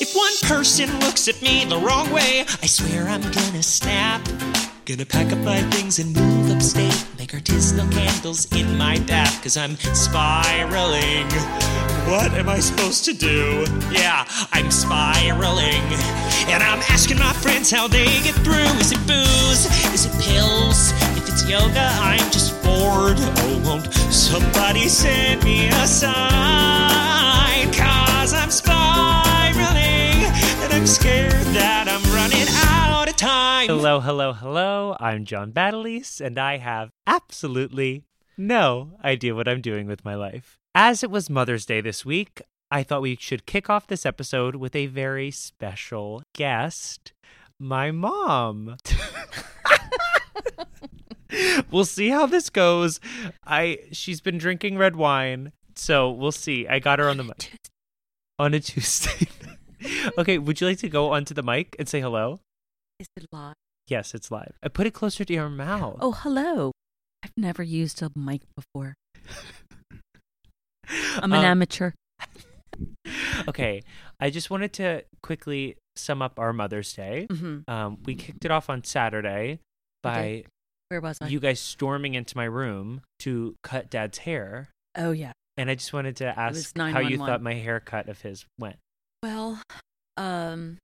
If one person looks at me the wrong way, I swear I'm gonna snap. Gonna pack up my things and move upstate. Make artisanal candles in my bath, cause I'm spiraling. What am I supposed to do? Yeah, I'm spiraling. And I'm asking my friends how they get through. Is it booze? Is it pills? If it's yoga, I'm just bored. Oh, won't somebody send me a sign? Scared that I'm running out of time. Hello, hello, hello. I'm John Battleese, and I have absolutely no idea what I'm doing with my life. As it was Mother's Day this week, I thought we should kick off this episode with a very special guest my mom. we'll see how this goes. I she's been drinking red wine, so we'll see. I got her on the on a Tuesday. okay, would you like to go onto the mic and say hello? Is it live? Yes, it's live. I put it closer to your mouth. Oh, hello. I've never used a mic before. I'm an Um, amateur. okay. I just wanted to quickly sum up our Mother's Day. hmm Um, we kicked it off on Saturday by Where was I? you guys storming into my room to cut Dad's hair, oh, yeah. and I just wanted to ask how you thought my haircut of his went. Well, um,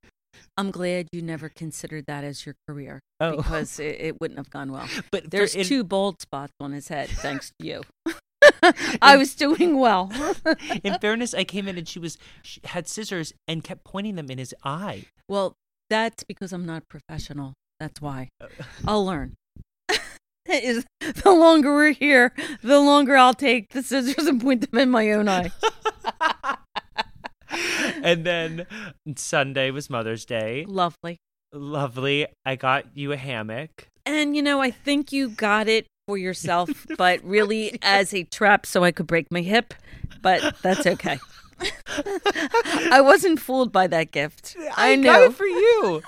I'm glad you never considered that as your career Oh, because it, it wouldn't have gone well. but for- There's in, two bald spots on his head, thanks to you. I was doing well. in fairness, I came in and she was she had scissors and kept pointing them in his eye. well, that's because I'm not professional. That's why. I'll learn. Is the longer we're here, the longer I'll take the scissors and point them in my own eye. and then Sunday was Mother's Day. Lovely. Lovely. I got you a hammock. And you know, I think you got it for yourself, but really as a trap so I could break my hip. But that's okay. I wasn't fooled by that gift. I, got know. it for you.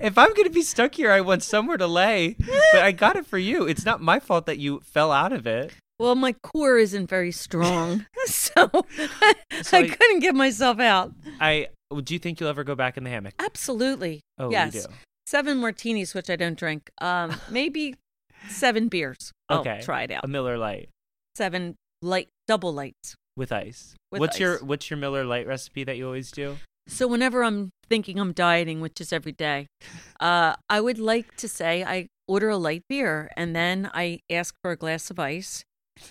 if I'm going to be stuck here, I want somewhere to lay. But I got it for you. It's not my fault that you fell out of it. Well, my core isn't very strong, so, So I I- couldn't get myself out. I do you think you'll ever go back in the hammock? Absolutely. Oh, yes. you do. Seven martinis, which I don't drink. Um, maybe seven beers. I'll Okay. try it out. A Miller Lite Seven light, double lights. with ice. With what's your what's your Miller Lite recipe that you always do? So whenever I'm thinking I'm dieting, which is every day, uh, I would like to say I order a light beer and then I ask for a glass of ice.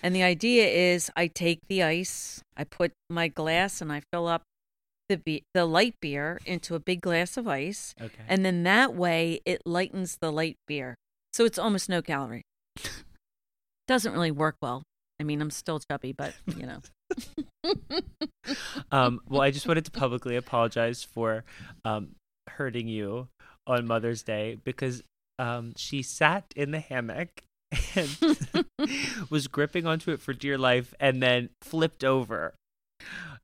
And the idea is I take the ice, I put my glass, and I fill up the be- the light beer into a big glass of ice, Okay. and then that way it lightens the light beer, so it's almost no calorie. Doesn't really work well. I mean, I'm still chubby, but you know. um, well, I just wanted to publicly apologize for um, hurting you on Mother's Day because um, she sat in the hammock and was gripping onto it for dear life and then flipped over.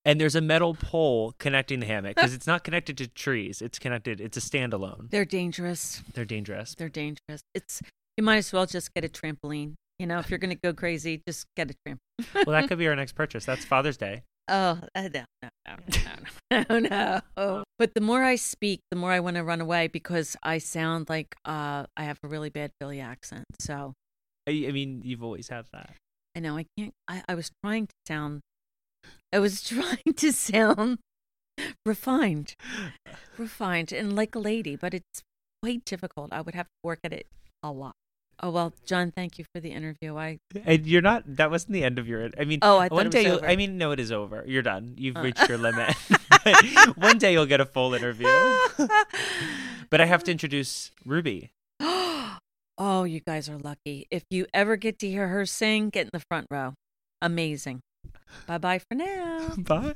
And there's a metal pole connecting the hammock because it's not connected to trees. It's connected. It's a standalone. They're dangerous. They're dangerous. They're dangerous. It's you might as well just get a trampoline. You know, if you're going to go crazy, just get a trampoline. Well, that could be our next purchase. That's Father's Day. Oh, uh, no, no, no, no, no, no. But the more I speak, the more I want to run away because I sound like uh, I have a really bad Philly accent. So I, I mean, you've always had that. I know I can't. I, I was trying to sound. I was trying to sound refined, refined, and like a lady, but it's quite difficult. I would have to work at it a lot. Oh well, John, thank you for the interview. I And you're not. That wasn't the end of your. I mean, Oh, I thought one it was day. I mean, no, it is over. You're done. You've Uh. reached your limit. One day you'll get a full interview. but I have to introduce Ruby. Oh, you guys are lucky. If you ever get to hear her sing, get in the front row. Amazing. Bye bye for now. Bye.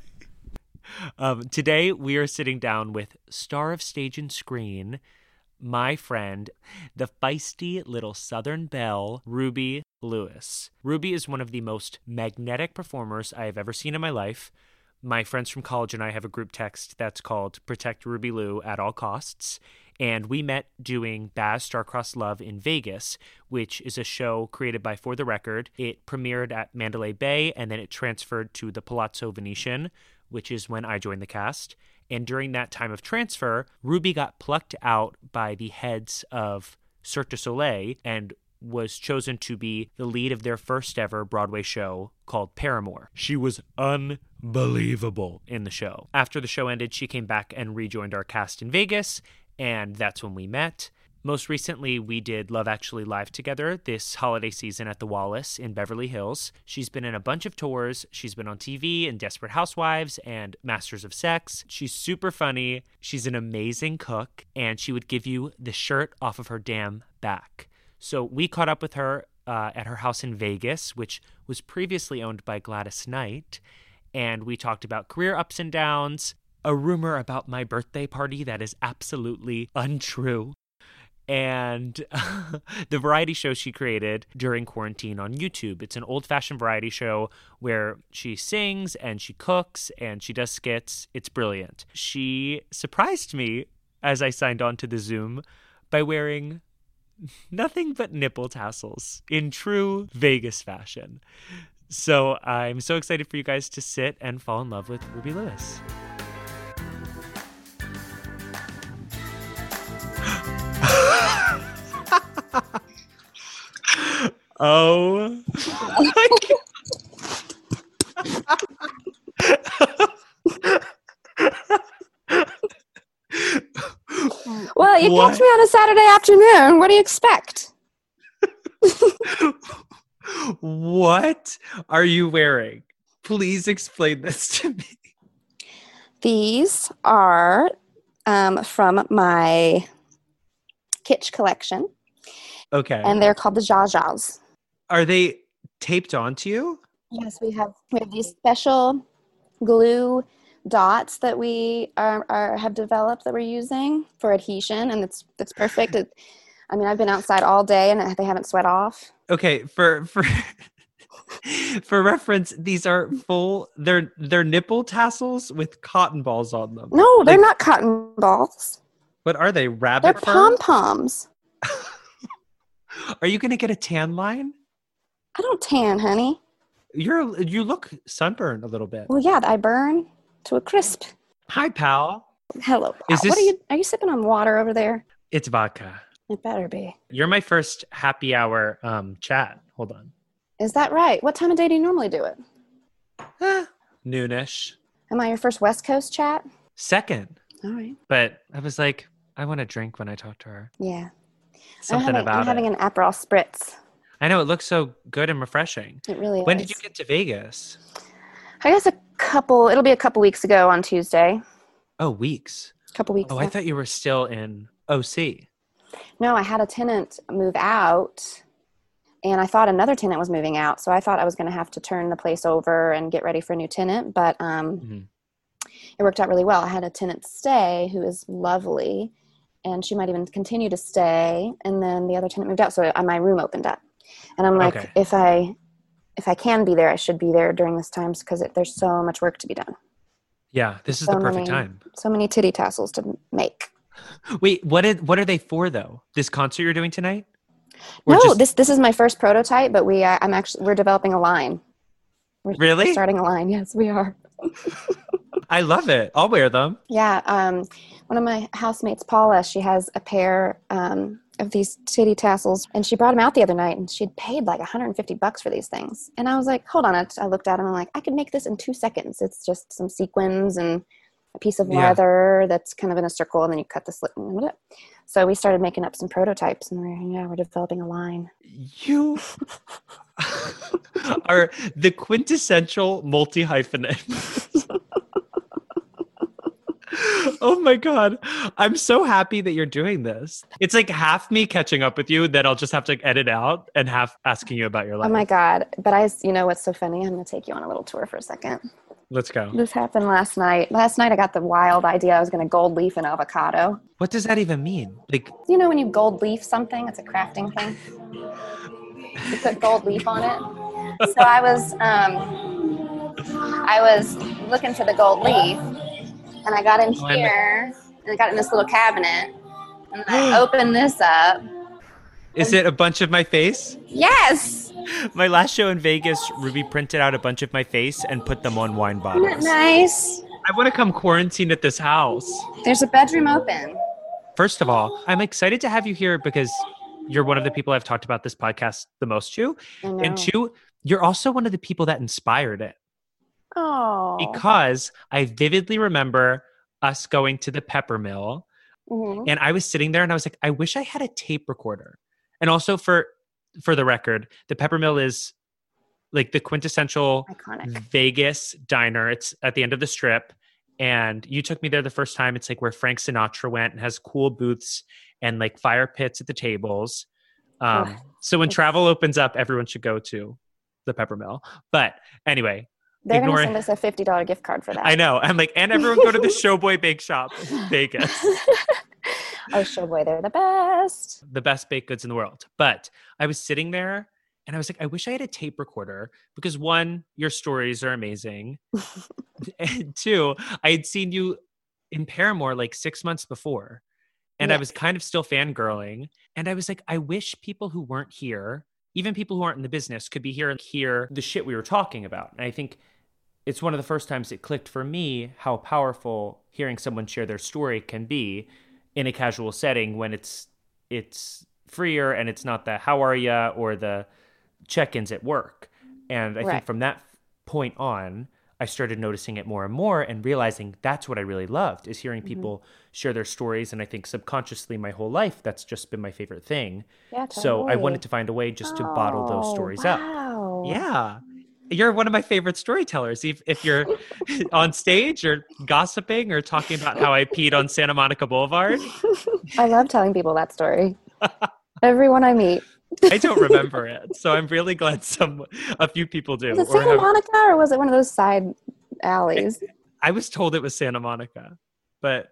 Um, today we are sitting down with star of stage and screen, my friend, the feisty little Southern belle, Ruby Lewis. Ruby is one of the most magnetic performers I have ever seen in my life. My friends from college and I have a group text that's called Protect Ruby Lou at All Costs. And we met doing Baz Starcross Love in Vegas, which is a show created by For the Record. It premiered at Mandalay Bay and then it transferred to the Palazzo Venetian, which is when I joined the cast. And during that time of transfer, Ruby got plucked out by the heads of Cirque du Soleil and was chosen to be the lead of their first ever Broadway show called Paramour. She was unbelievable in the show. After the show ended, she came back and rejoined our cast in Vegas, and that's when we met. Most recently, we did Love Actually Live together this holiday season at the Wallis in Beverly Hills. She's been in a bunch of tours. She's been on TV in Desperate Housewives and Masters of Sex. She's super funny. She's an amazing cook, and she would give you the shirt off of her damn back. So we caught up with her uh, at her house in Vegas, which was previously owned by Gladys Knight. And we talked about career ups and downs, a rumor about my birthday party that is absolutely untrue, and the variety show she created during quarantine on YouTube. It's an old fashioned variety show where she sings and she cooks and she does skits. It's brilliant. She surprised me as I signed on to the Zoom by wearing nothing but nipple tassels in true Vegas fashion. So I'm so excited for you guys to sit and fall in love with Ruby Lewis. Oh. Well, you What? catch me on a Saturday afternoon. What do you expect? what are you wearing? Please explain this to me. These are um, from my kitsch collection, Okay. and they're called the Jajas. are they taped onto you? Yes, we have we have these special glue dots that we are, are have developed that we're using for adhesion, and it's it's perfect. It, I mean, I've been outside all day, and they haven't sweat off. Okay, for for for reference, these are full they're they're nipple tassels with cotton balls on them. No, they're Like- not cotton balls. What are they? Rabbit? They're pom poms. Are you gonna get a tan line? I don't tan, honey. You're you look sunburned a little bit. Well, yeah, I burn to a crisp. Hi, pal. Hello. Is pal. What are this- you? Are you sipping on water over there? It's vodka. It better be. You're my first happy hour um chat. Hold on. Is that right? What time of day do you normally do it? Eh, noonish. Am I your first West Coast chat? Second. All right. But I was like, I want to drink when I talk to her. Yeah. Something I'm having, about I'm having it. an Aperol spritz. I know it looks so good and refreshing. It really When is. When did you get to Vegas? I guess a couple. It'll be a couple weeks ago on Tuesday. Oh, weeks. A couple weeks. Oh, I thought you were still in OC. No, I had a tenant move out, and I thought another tenant was moving out, so I thought I was going to have to turn the place over and get ready for a new tenant. But um, Mhm. it worked out really well. I had a tenant stay who is lovely, and she might even continue to stay. And then the other tenant moved out, so I, my room opened up, and I'm like, Okay. if I if I can be there, I should be there during this time because there's so much work to be done, Yeah, this is So the perfect many- time. so many titty tassels to make. Wait, what did what are they for though? This concert you're doing tonight? Or no, just- this this is my first prototype, but we uh, I'm actually we're developing a line. We're Really? starting a line. Yes, we are. I love it. I'll wear them. Yeah, um, one of my housemates, Paula, she has a pair um, of these titty tassels, and she brought them out the other night, and she'd paid like 150 bucks for these things. And I was like, hold on, I, I looked at them, and I'm like, I could make this in two seconds. It's just some sequins and a piece of Yeah. leather that's kind of in a circle, and then you cut the slit. And whatever. So we started making up some prototypes, and we're yeah, we're developing a line. You are the quintessential multi hyphenate. oh my god. I'm so happy that you're doing this. It's like half me catching up with you that I'll just have to edit out and half asking you about your life. Oh my god! But I, you know what's so funny? I'm gonna take you on a little tour for a second. Let's go. This happened last night. Last night I got the wild idea I was gonna gold leaf an avocado. What does that even mean? Like You know when you gold leaf something, it's a crafting thing. You put gold leaf on it. So I was um I was looking for the gold leaf and I got in Oh, I'm- here and I got in this little cabinet and I opened this up. is it a bunch of my face? Yes. my last show in Vegas, Ruby printed out a bunch of my face and put them on wine bottles. Isn't that bottles. nice? I want to come quarantine at this house. There's a bedroom open. First of all, I'm excited to have you here because you're one of the people I've talked about this podcast the most to. And two, you're also one of the people that inspired it oh. because I vividly remember us going to the pepper mill Mhm. and I was sitting there and I was like, I wish I had a tape recorder. And also for for the record, the pepper mill is like the quintessential Iconic. Vegas diner. It's at the end of the strip. And you took me there the first time. It's like where Frank Sinatra went and has cool booths and like fire pits at the tables. Um, so when travel opens up, everyone should go to the pepper mill. But anyway, They're going to send us a fifty dollar gift card for that. I know. I'm like, and everyone go to the Showboy Bake Shop Vegas. oh, Showboy, they're the best. the best baked goods in the world. But I was sitting there and I was like, I wish I had a tape recorder because one, your stories are amazing. and two, I had seen you in Paramour like six months before. And I was kind of still fangirling. And I was like, I wish people who weren't here, even people who aren't in the business, could be here and hear the shit we were talking about. And I think it's one of the first times it clicked for me how powerful hearing someone share their story can be in a casual setting when it's it's freer and it's not the how are ya or the check-ins at work. And I think from that point on, I started noticing it more and more and realizing that's what I really loved is hearing Mm-hmm. people share their stories. And I think subconsciously my whole life, that's just been my favorite thing. Yeah, So I wanted to find a way just to bottle those Oh, stories up. Yeah. You're one of my favorite storytellers. If, if you're on stage or gossiping or talking about how I peed on Santa Monica Boulevard, I love telling people that story. Everyone I meet. I don't remember it. So I'm really glad some a few people do. Was it or Santa have- Monica or was it one of those side alleys? I was told it was Santa Monica, but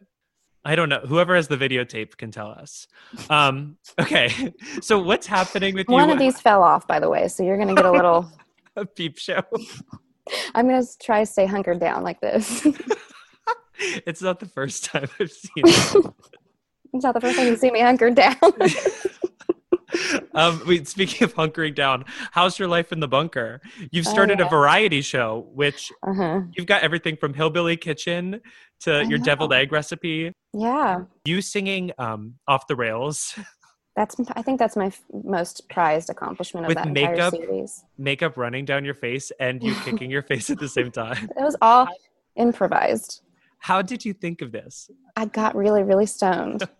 I don't know. Whoever has the videotape can tell us. Um, okay. So what's happening with One you? of these fell off, by the way, so you're gonna get a little. a peep show. I'm gonna try to stay hunkered down like this. it's not the first time I've seen it. it's not the first time you see me hunkered down. um, wait, speaking of hunkering down, how's your life in the bunker? You've started a Oh, yeah. variety show, which uh-huh. you've got everything from Hillbilly Kitchen to I your deviled egg recipe. Yeah, You singing um, off the rails, that's. I think that's my f- most prized accomplishment of With that makeup? entire series. makeup running down your face, and you kicking your face at the same time. It was all improvised. How did you think of this? I got really, really stoned.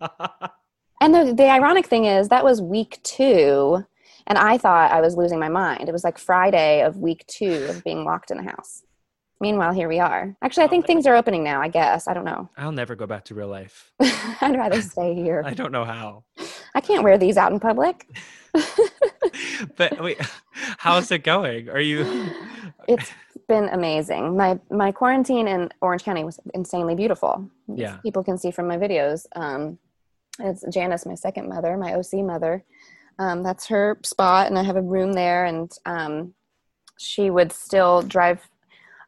And the, the ironic thing is, that was week two, and I thought I was losing my mind. It was like Friday of week two of being locked in the house. Meanwhile, here we are. Actually, I think things are opening now, I guess. I don't know. I'll never go back to real life. I'd rather stay here. I don't know how. I can't wear these out in public. But wait, how's it going? Are you? It's been amazing. My my quarantine in Orange County was insanely beautiful. Yeah. People can see from my videos. Um, it's Janice, my second mother, my OC mother. Um, that's her spot, and I have a room there. And um, she would still drive.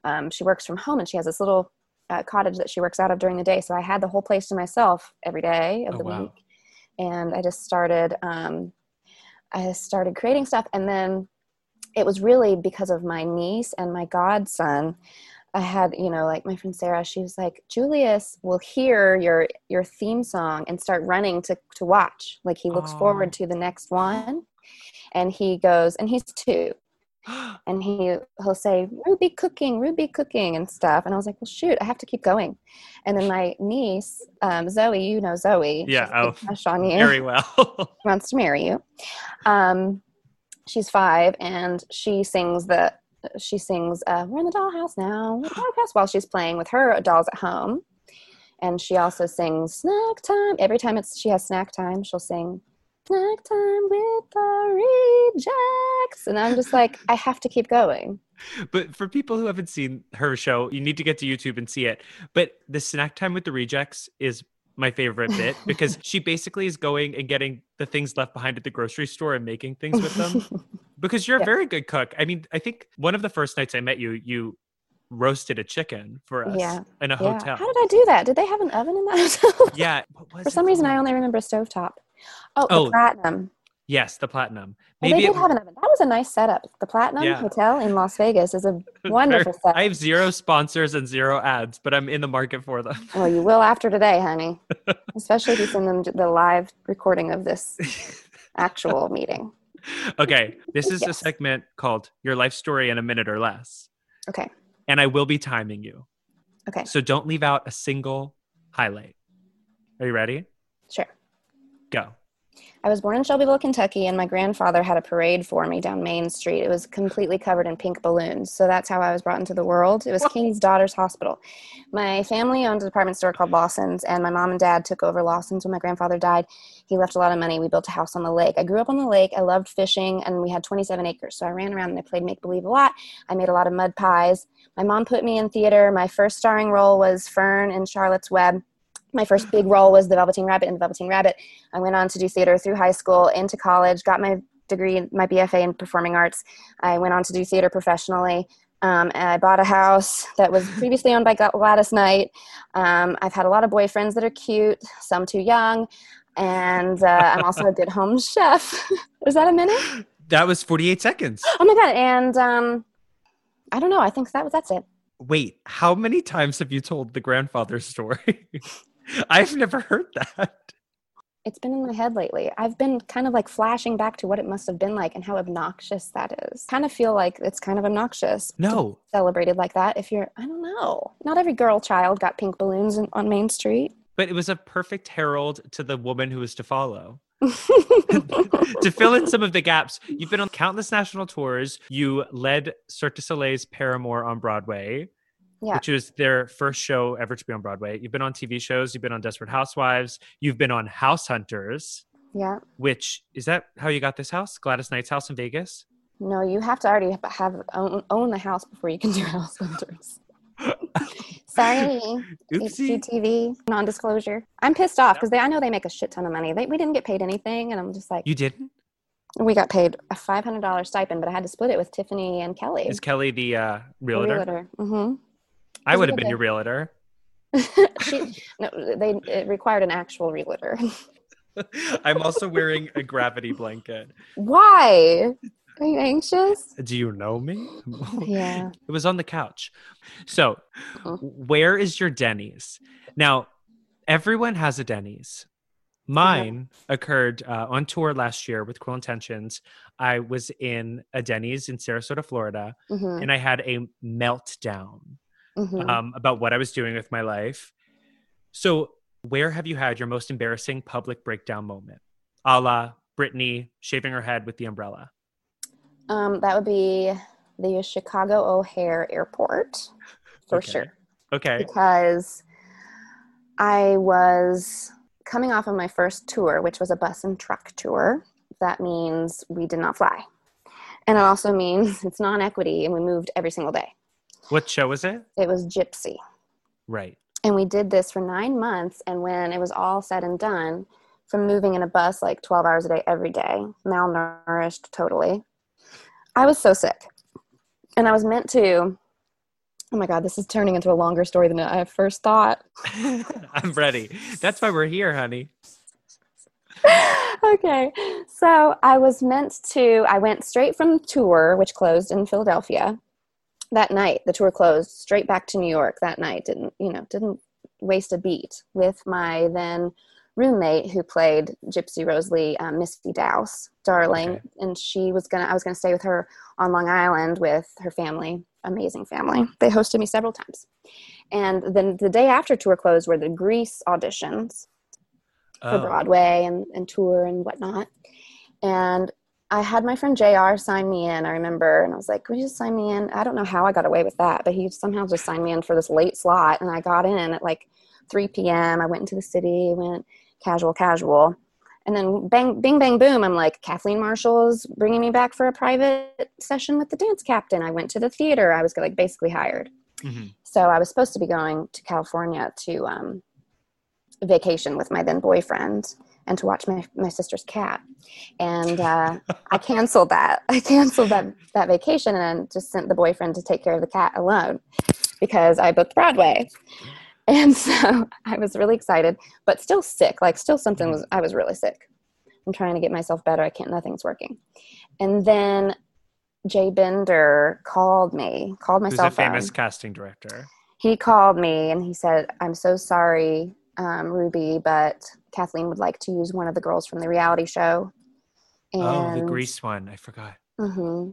Um, she works from home, and she has this little uh, cottage that she works out of during the day. So I had the whole place to myself every day of Oh, the wow. week, and I just started. Um, I started creating stuff, and then it was really because of my niece and my godson. I had, you know, like my friend Sarah, she was like, Julius will hear your your theme song and start running to to watch. Like he looks forward to the next one. And he goes, and he's two. And he he'll say, Ruby cooking, Ruby cooking and stuff. And I was like, Well shoot, I have to keep going. And then my niece, um, Zoe, you know Zoe. Yeah, she's a big oh, on you Very well. wants to marry you. Um, she's five, and she sings the she sings uh, "We're in the dollhouse now." The dollhouse while she's playing with her dolls at home, and she also sings "Snack Time." Every time it's she has snack time, she'll sing "Snack Time with the Rejects," and I'm just like, I have to keep going. but for people who haven't seen her show, you need to get to YouTube and see it. But the snack time with the rejects is my favorite bit because she basically is going and getting the things left behind at the grocery store and making things with them. because you're a very good cook. I mean, I think one of the first nights I met you, you roasted a chicken for us Yeah. in a Yeah. hotel. How did I do that? Did they have an oven in that hotel? yeah. For it some reason, I only remember a stovetop. Oh, Oh. the oh, platinum. Yes, the platinum. Well, they did it- have an oven. That was a nice setup. The Platinum Yeah. Hotel in Las Vegas is a wonderful setup. I have zero sponsors and zero ads, but I'm in the market for them. Oh, you will after today, honey. Especially if you send them the live recording of this actual meeting. okay, this is a segment called Your Life Story in a Minute or Less. Okay. And I will be timing you. Okay. So don't leave out a single highlight. Are you ready? Sure. Go. I was born in Shelbyville, Kentucky, and my grandfather had a parade for me down Main Street. It was completely covered in pink balloons. So that's how I was brought into the world. It was King's Daughters Hospital. My family owned a department store called Lawson's, and my mom and dad took over Lawson's when my grandfather died. He left a lot of money. We built a house on the lake. I grew up on the lake. I loved fishing, and we had 27 acres. So I ran around and I played make believe a lot. I made a lot of mud pies. My mom put me in theater. My first starring role was Fern in Charlotte's Web. My first big role was the Velveteen Rabbit in the Velveteen Rabbit. I went on to do theater through high school, into college, got my degree, my BFA in performing arts. I went on to do theater professionally. Um, I bought a house that was previously owned by Gladys Knight. Um, I've had a lot of boyfriends that are cute, some too young, and uh, I'm also a good home chef. Was that a minute? That was 48 seconds. Oh my god! And um, I don't know. I think that was that's it. Wait, how many times have you told the grandfather story? I've never heard that. It's been in my head lately. I've been kind of like flashing back to what it must have been like and how obnoxious that is. Kind of feel like it's kind of obnoxious. No. celebrated like that if you're i don't know not every girl child got pink balloons in, on main street But it was a perfect herald to the woman who was to follow. to fill in some of the gaps, you've been on countless national tours. You led Cirque du Soleil's Paramour on Broadway, Yeah. which was their first show ever to be on Broadway. You've been on TV shows. You've been on Desperate Housewives. You've been on House Hunters, yeah which is that how you got this house? Gladys Knight's house in Vegas? no you have to already have own, own the house before you can do house hunters sorry Oopsie. hgtv non-disclosure i'm pissed off because i know they make a shit ton of money they, we didn't get paid anything and i'm just like You didn't? we got paid a $500 stipend but i had to split it with tiffany and kelly Is Kelly the uh, realtor? realtor hmm I would have been your realtor. she, no, they it required an actual realtor. I'm also wearing a gravity blanket. Why? Are you anxious? Do you know me? Yeah. It was on the couch. So, Oh. where is your Denny's? Now, everyone has a Denny's. Mine occurred uh, on tour last year with Cruel Intentions. I was in a Denny's in Sarasota, Florida, hmm and I had a meltdown hmm um, about what I was doing with my life. So, where have you had your most embarrassing public breakdown moment? A la Britney shaving her head with the umbrella. um, that would be the Chicago O'Hare Airport for Okay. sure. Okay. Because I was coming off of my first tour, which was a bus and truck tour. That means we did not fly. And it also means it's non equity and we moved every single day. What show was it? It was Gypsy. Right. And we did this for nine months. And when it was all said and done, from moving in a bus like 12 hours a day every day, malnourished totally, I was so sick. And I was meant to, oh my God, this is turning into a longer story than I first thought. I'm ready. That's why we're here, honey. okay. So I was meant to, I went straight from tour, which closed in Philadelphia that night. The tour closed straight back to New York that night. Didn't, you know, didn't waste a beat with my then roommate who played Gypsy Rose Lee, um, Misty Dowse, darling. Okay. And she was gonna, I was gonna stay with her on Long Island with her family, amazing family. They hosted me several times. And then the day after tour closed were the Grease auditions for Oh, Broadway and, and tour and whatnot. And I had my friend JR sign me in, I remember, and I was like, Would you just sign me in? I don't know how I got away with that, but he somehow just signed me in for this late slot. And I got in at like 3 p.m. I went into the city, went casual, casual. And then bang, bing, bang, boom. I'm like, Kathleen Marshall's bringing me back for a private session with the dance captain. I went to the theater. I was like basically hired. mhm. So I was supposed to be going to California to um, vacation with my then boyfriend and to watch my, my sister's cat. And uh, I canceled that. I canceled that, that vacation and just sent the boyfriend to take care of the cat alone because I booked Broadway. And so I was really excited, but still sick. Like, still something was, I was really sick. I'm trying to get myself better. I can't, nothing's working. And then Jay Binder called me, called myself. Who's a phone. famous casting director? He called me and he said, I'm so sorry, um, Ruby, but Kathleen would like to use one of the girls from the reality show. And, oh, the Grease one. I forgot. hmm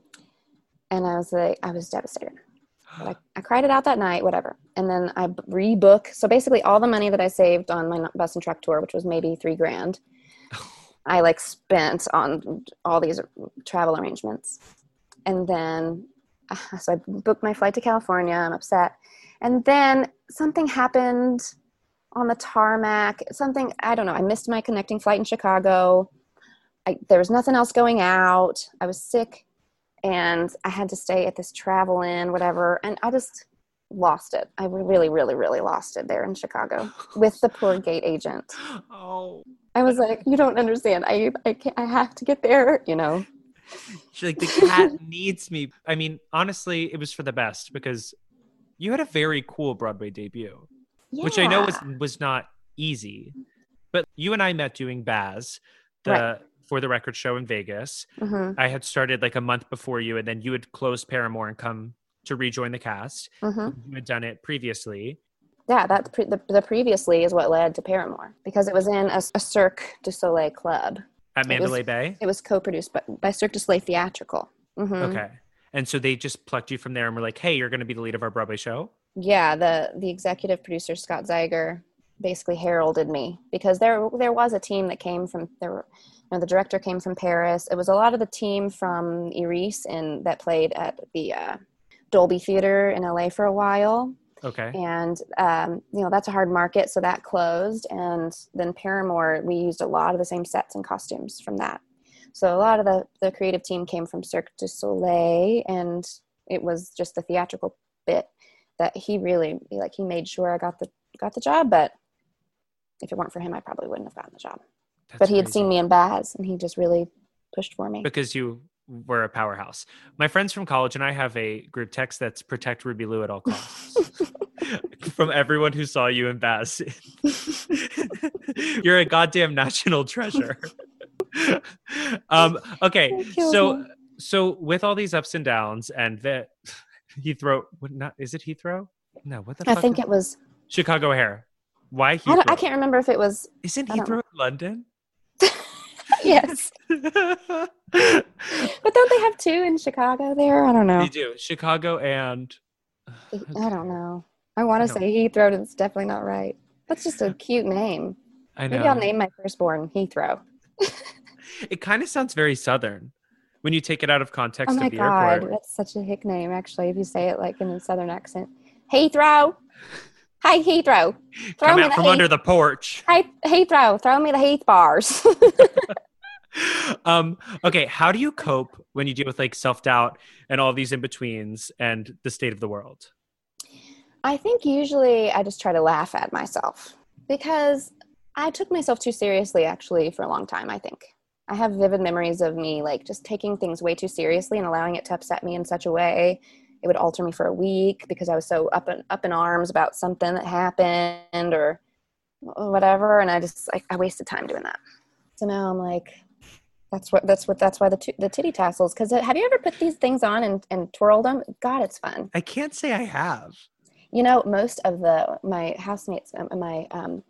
And I was like, I was devastated. I, I cried it out that night, whatever. And then I rebook. So basically, all the money that I saved on my bus and truck tour, which was maybe three grand, I like spent on all these travel arrangements. And then, so I booked my flight to California. I'm upset. And then something happened on the tarmac. Something, I don't know. I missed my connecting flight in Chicago. I, there was nothing else going out. I was sick and I had to stay at this travel inn, whatever. And I just lost it. I really, really, really lost it there in Chicago with the poor gate agent. Oh, I was like, you don't understand. I, I, can't, I have to get there, you know? she's like the cat needs me. I mean, honestly, it was for the best because you had a very cool Broadway debut, which I know was was not easy. But you and I met doing Baz, the Right. for the record show in Vegas. Mhm, I had started like a month before you, and then you had closed Paramour and come to rejoin the cast. mhm. You had done it previously. Yeah, that's pre- the, the previously is what led to Paramour because it was in a, a Cirque du Soleil club. At It was- Mandalay Bay. It was co-produced by, by Cirque du Soleil Theatrical. hmm Okay. And so they just plucked you from there and were like, hey, you're going to be the lead of our Broadway show. Yeah the the executive producer scott zeiger basically heralded me because there there was a team that came from there were you know, the director came from paris. It was a lot of the team from Iris and that played at the uh, dolby theater in la for a while. Okay. and um, you know that's a hard market so that closed. And then paramour we used a lot of the same sets and costumes from that. So a lot of the, the creative team came from cirque du soleil and it was just the theatrical bit that he really like he made sure i got the got the job but if it weren't for him i probably wouldn't have gotten the job That's but he had crazy. seen me in baz and he just really pushed for me because you were a powerhouse. My friends from college and I have a group text that's protect Ruby Lou at all costs. from everyone who saw you in Baz. You're a goddamn national treasure. um, okay, so me. so with all these ups and downs and the Heathrow, what not is it Heathrow? No, what the fuck? i think it was Chicago Hair. Why I, Heathrow? don't, I can't remember if it was Isn't I Heathrow in London? yes but don't they have two in chicago there i don't know They do. Chicago and I don't know. I want to say Heathrow. It's definitely not right. That's just a cute name. I know. Maybe I'll name my firstborn Heathrow. It kind of sounds very southern when you take it out of context Oh my god, airport. that's such a hick name. Actually, if you say it like in a southern accent, Heathrow. Hi Heathrow. Throw Come me out from Heath- under the porch. Hi Heathrow. Throw me the Heath bars. um, okay, how do you cope when you deal with like self doubt and all these in betweens and the state of the world? I think usually I just try to laugh at myself because I took myself too seriously actually for a long time, I think. I have vivid memories of me like just taking things way too seriously and allowing it to upset me in such a way it would alter me for a week because I was so up in, up in arms about something that happened or whatever and I just like I wasted time doing that. So now I'm like that's what that's what that's why the t- the titty tassels cuz have you ever put these things on and and twirled them? God, it's fun I can't say I have. you know most of the my housemates um, my um,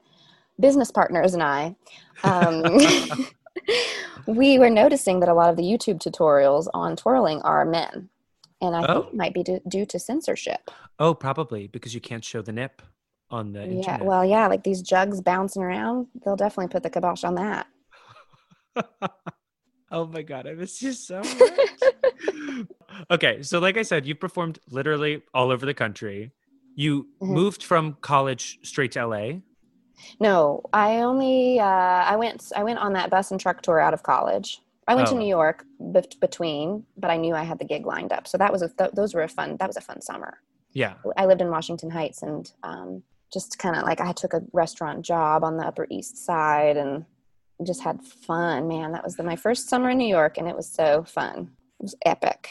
business partners and i um, we were noticing that a lot of the youtube tutorials on twirling are men and i Oh. think it might be due, due to censorship Oh, probably because you can't show the nip on the yeah internet. well yeah like these jugs bouncing around they'll definitely put the kibosh on that oh my god, I miss you so much. okay, so like I said, you've performed literally all over the country. You Mhm. moved from college straight to LA. No i only uh, i went i went on that bus and truck tour out of college i went Oh. to new york bet- between but i knew i had the gig lined up so that was a th- those were a fun that was a fun summer Yeah. I lived in Washington Heights and um, just kind of like I took a restaurant job on the Upper East Side and just had fun. Man, that was the, my first summer in New York and it was so fun. It was epic.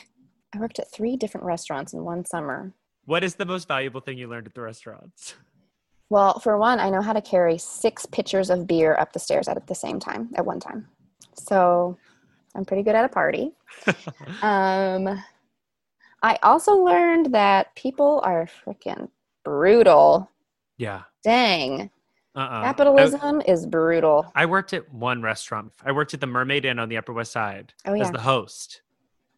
I worked at three different restaurants in one summer. What is the most valuable thing you learned at the restaurants? Well, for one, I know how to carry six pitchers of beer up the stairs at the same time, at one time. So I'm pretty good at a party. Um, I also learned that people are freaking brutal. yeah. Dang. Uh-uh. Capitalism is brutal. I, I worked at one restaurant. I worked at the Mermaid Inn on the Upper West Side Oh, as the host.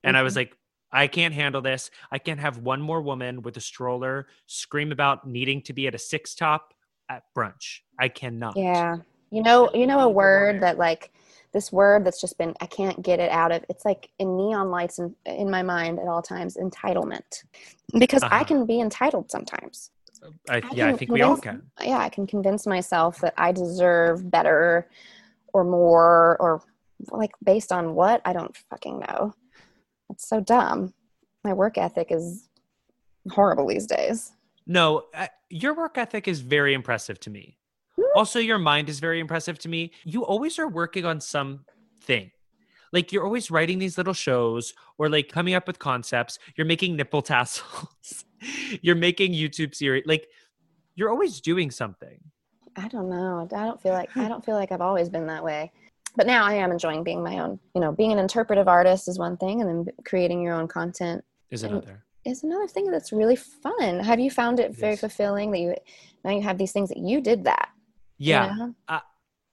And I was like, I can't handle this. I can't have one more woman with a stroller scream about needing to be at a six top at brunch. I cannot. Yeah. You know, you know a word that like this word that's just been I can't get it out of. It's like in neon lights in in my mind at all times. Entitlement, because I Uh-huh. can be entitled sometimes. I, I yeah, I think we all can. Yeah, I can convince myself that I deserve better or more or like based on what I don't fucking know. It's so dumb. My work ethic is horrible these days. No, uh, your work ethic is very impressive to me. Hmm. Also, your mind is very impressive to me. You always are working on something. Like you're always writing these little shows or like coming up with concepts. You're making nipple tassels. you're making YouTube series. Like you're always doing something. I don't know. I don't feel like I don't feel like I've always been that way. But now I am enjoying being my own. You know, being an interpretive artist is one thing, and then creating your own content Is another. is another thing that's really fun. Have you found it very fulfilling that you now you have these things that you did that? you Yeah. know?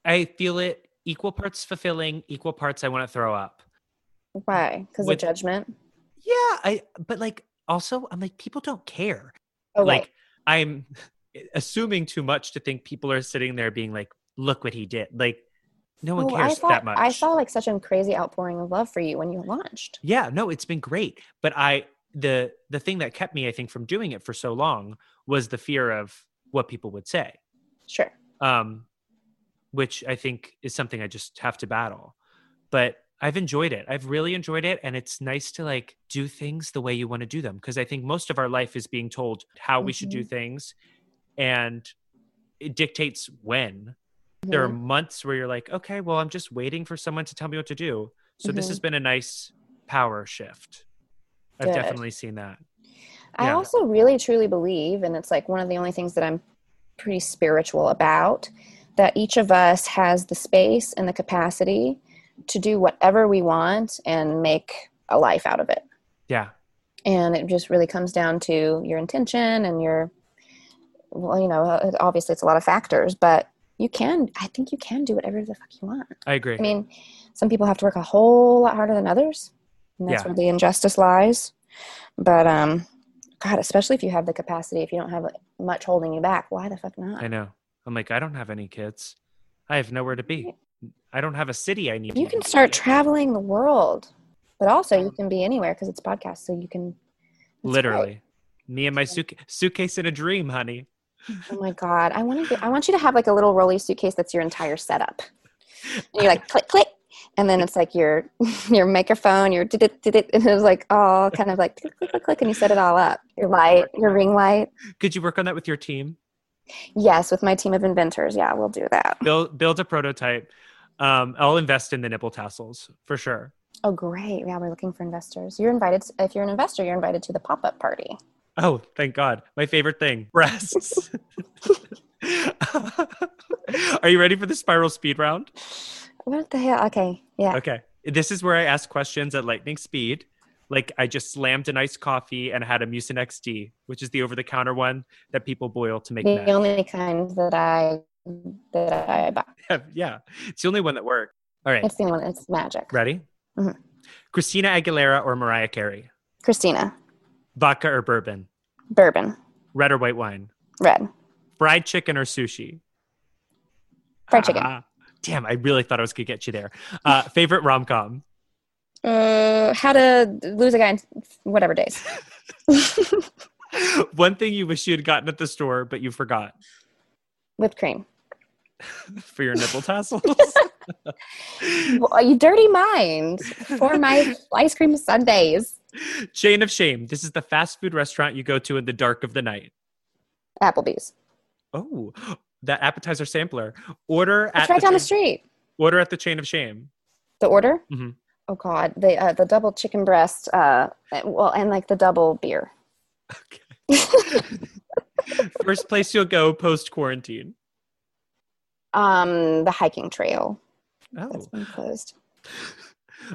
I feel it equal parts fulfilling, equal parts I want to throw up. Why? Because of judgment. Yeah, I but like also I'm like people don't care. Oh, like right. I'm assuming too much to think people are sitting there being like, "Look what he did." Like, no one I cares thought that much. I saw like such a crazy outpouring of love for you when you launched. yeah, no, it's been great. But I the the thing that kept me, I think, from doing it for so long was the fear of what people would say. Sure. Um, which I think is something I just have to battle. But I've enjoyed it. I've really enjoyed it. And it's nice to like do things the way you want to do them. Cause I think most of our life is being told how we should do things. And it dictates when. There are Mhm. months where you're like, okay, well, I'm just waiting for someone to tell me what to do. So this Mhm. has been a nice power shift. I've definitely seen that. I Yeah. also really truly believe, and it's like one of the only things that I'm pretty spiritual about, that each of us has the space and the capacity to do whatever we want and make a life out of it. Yeah. And it just really comes down to your intention and your, well, you know, obviously it's a lot of factors, but you can, I think you can do whatever the fuck you want. I agree. I mean, some people have to work a whole lot harder than others, and that's Yeah. where the injustice lies. But um, God, especially if you have the capacity, if you don't have much holding you back, why the fuck not? I know. I'm like, I don't have any kids. I have nowhere to be. I don't have a city I need to You can start in. traveling the world, but also you can be anywhere because it's podcast, so you can. that's great. Literally. Me and my suitcase, suitcase in a dream, honey. Oh my God, I want to. I want you to have like a little rolly suitcase that's your entire setup. And you're like click click, and then it's like your your microphone, your did it did it, and it was like all kind of like click click click click, and you set it all up. Your light, your ring light. Could you work on that with your team? Yes, with my team of inventors. Yeah, we'll do that. Build build a prototype. Um, I'll invest in the nipple tassels for sure. Oh, great. Yeah, we're looking for investors. You're invited. If you're an investor, you're invited to the pop up party. Oh, thank God. My favorite thing breasts. Are you ready for the spiral speed round? What the hell? Okay. Yeah. Okay. This is where I ask questions at lightning speed. Like I just slammed an iced coffee and had a Mucinex D, which is the over the counter one that people boil to make The only kind that I that I buy. yeah. It's the only one that works. All right. It's the only one. It's magic. Ready? Mhm. Christina Aguilera or Mariah Carey? Christina, Vodka or bourbon? bourbon, Red or white wine? red, Fried chicken or sushi? fried chicken. Ah, damn, I really thought I was going to get you there. Uh, favorite rom com? Uh, how to lose a guy in whatever days. One thing you wish you had gotten at the store, but you forgot Whipped cream. for your nipple tassels? Well, you dirty mind for my ice cream sundaes. Chain of Shame. This is the fast food restaurant you go to in the dark of the night. Applebee's. Oh, that appetizer sampler. Order at It's right the down the street. Order at the Chain of Shame. The order. Mhm. Oh God, the uh, the double chicken breast. Uh, well, and like the double beer. Okay. First place you'll go post quarantine. Um, the hiking trail Oh, that's been closed.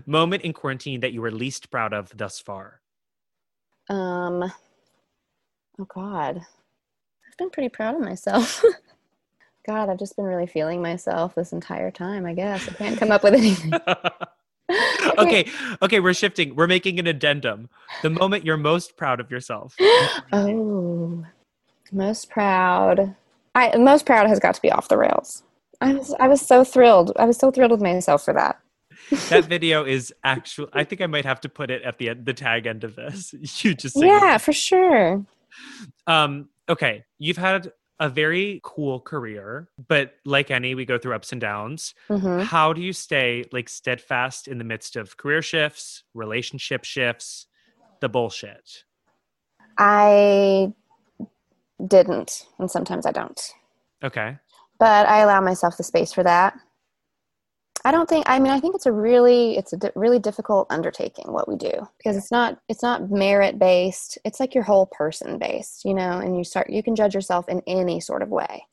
Moment in quarantine that you were least proud of thus far. Um, oh God, I've been pretty proud of myself. God, I've just been really feeling myself this entire time. I guess I can't come up with anything. okay, okay, we're shifting. We're making an addendum. The moment you're most proud of yourself. Oh, most proud. I most proud has got to be off the rails. I was I was so thrilled. I was so thrilled with myself for that. That video is actual. I think I might have to put it at the end, the tag end of this. You just yeah, for sure. Um. Okay, you've had a very cool career, but like any, we go through ups and downs. hmm How do you stay like steadfast in the midst of career shifts, relationship shifts, the bullshit? I didn't, and sometimes I don't. Okay. But I allow myself the space for that. I don't think. I mean, I think it's a really, it's a di- really difficult undertaking what we do because it's not, it's not merit based. It's like your whole person based, you know. And you start, you can judge yourself in any sort of way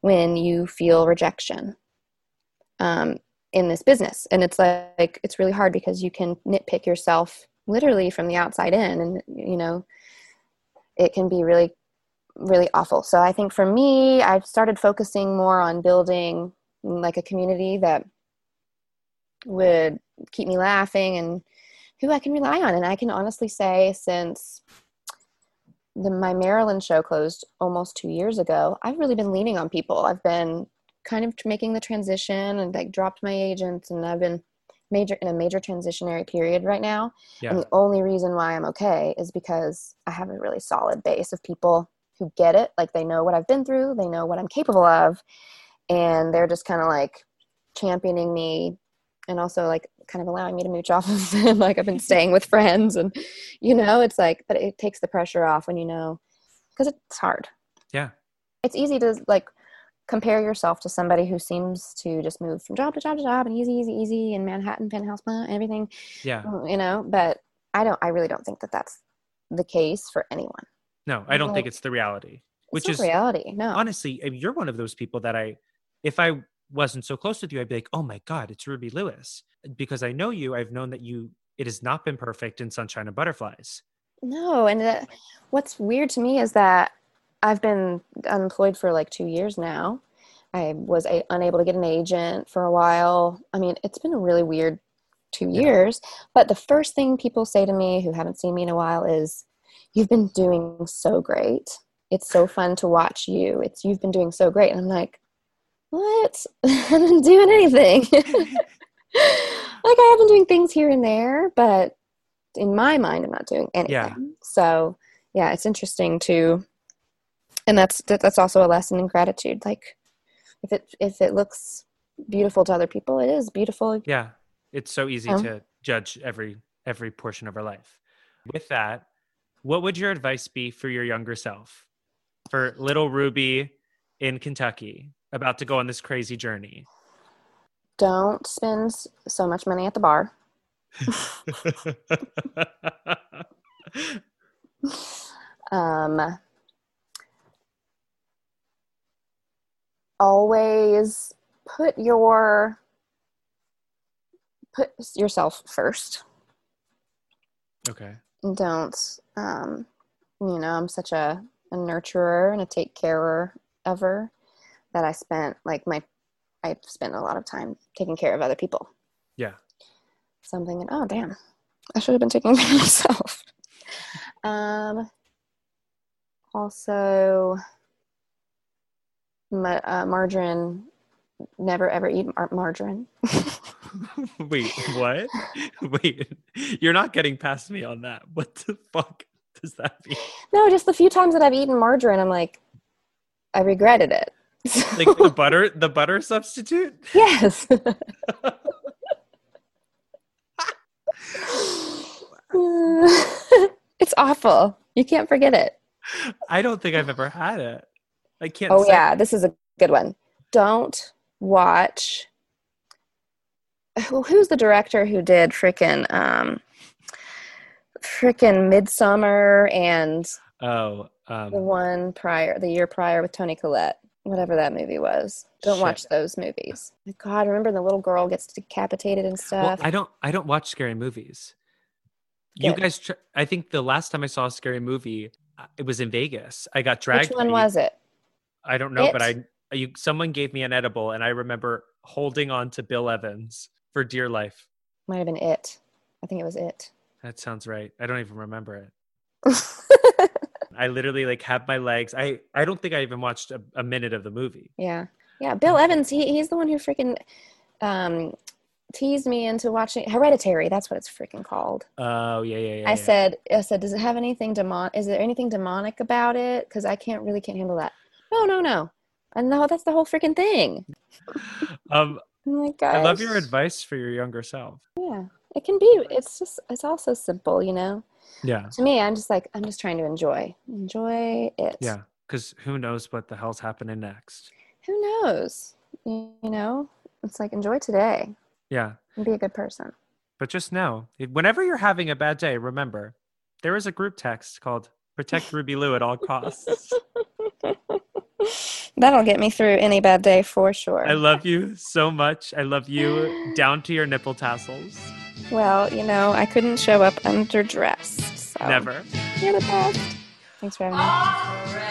when you feel rejection um, in this business, and it's like it's really hard because you can nitpick yourself literally from the outside in, and you know, it can be really really awful. So I think for me, I've started focusing more on building like a community that would keep me laughing and who I can rely on. And I can honestly say, since the, my Marilyn show closed almost two years ago, I've really been leaning on people. I've been kind of making the transition and like dropped my agents, and I've been major in a major transitionary period right now. Yeah. And the only reason why I'm okay is because I have a really solid base of people who get it. Like they know what I've been through, they know what I'm capable of, and they're just kind of like championing me and also like kind of allowing me to mooch off of them. like I've been staying with friends and you know, it's like, but it takes the pressure off when you know, because it's hard. Yeah. It's easy to like compare yourself to somebody who seems to just move from job to job to job and easy, easy, easy in Manhattan, penthouse, blah, everything, Yeah. Mm, you know, but I don't, I really don't think that that's the case for anyone. No, I don't think it's the reality. Which is reality. No. honestly, you're one of those people that I, if I wasn't so close with you, I'd be like, oh my God, it's Ruby Lewis. Because I know you, I've known that you, it has not been perfect in Sunshine and Butterflies. No, and uh, what's weird to me is that I've been unemployed for like two years now. I was a- unable to get an agent for a while. I mean, it's been a really weird two Yeah. years. But the first thing people say to me who haven't seen me in a while is, "You've been doing so great. It's so fun to watch you. It's you've been doing so great." And I'm like, "What? I haven't doing anything." like I have been doing things here and there, but in my mind, I'm not doing anything. Yeah. So yeah, it's interesting to, and that's that's also a lesson in gratitude. Like if it if it looks beautiful to other people, it is beautiful. Yeah. It's so easy to judge every every portion of our life. With that, what would your advice be for your younger self? For little Ruby in Kentucky, about to go on this crazy journey? Don't spend so much money at the bar. Um, always put your put yourself first. okay. don't um you know i'm such a, a nurturer and a take carer ever that i spent like my i spent a lot of time taking care of other people Yeah. so i'm thinking oh damn i should have been taking care of myself um also ma- uh, margarine never ever eat mar- margarine Wait, what? Wait, you're not getting past me on that. What the fuck does that mean? no just the few times that i've eaten margarine i'm like i regretted it Like the butter, the butter substitute? Yes. it's awful. You can't forget it. I don't think I've ever had it. I can't. Oh say- yeah, this is a good one. Don't watch. Who- Who's the director who did frickin' um, frickin' Midsommar and Oh, the um, one prior, the year prior with Toni Collette? Whatever that movie was. Don't Shit. watch those movies. God, remember the little girl gets decapitated and Well, stuff. I don't. I don't watch scary movies. You guys, tr- I think the last time I saw a scary movie, uh, it was in Vegas. I got dragged. Which one was it? I don't know, but I you someone gave me an edible, and I remember holding on to Bill Evans for dear life. Might have been it. I think it was it. That sounds right. I don't even remember it. I literally like have my legs. I I don't think I even watched a, a minute of the movie. yeah, yeah. Bill Evans. He he's the one who freaking um, teased me into watching Hereditary. That's what it's freaking called. Oh yeah, yeah, yeah. I yeah. said, I said, does it have anything demon? Is there anything demonic about it? Because I can't really can't handle that. No, no, no. And no, that's the whole freaking thing. um, like, I love your advice for your younger self. Yeah, it can be. It's just, it's also simple, you know. Yeah, To me, I'm just like, I'm just trying to enjoy, enjoy it. yeah. Because who knows what the hell's happening next? Who knows? You, know, it's like enjoy today Yeah, and be a good person. but just know, whenever you're having a bad day, remember there is a group text called "Protect Ruby Lou at all costs." That'll get me through any bad day for sure. I love you so much. I love you down to your nipple tassels. Well, you know, I couldn't show up underdressed. So. Never. You're the best. Thanks for having me.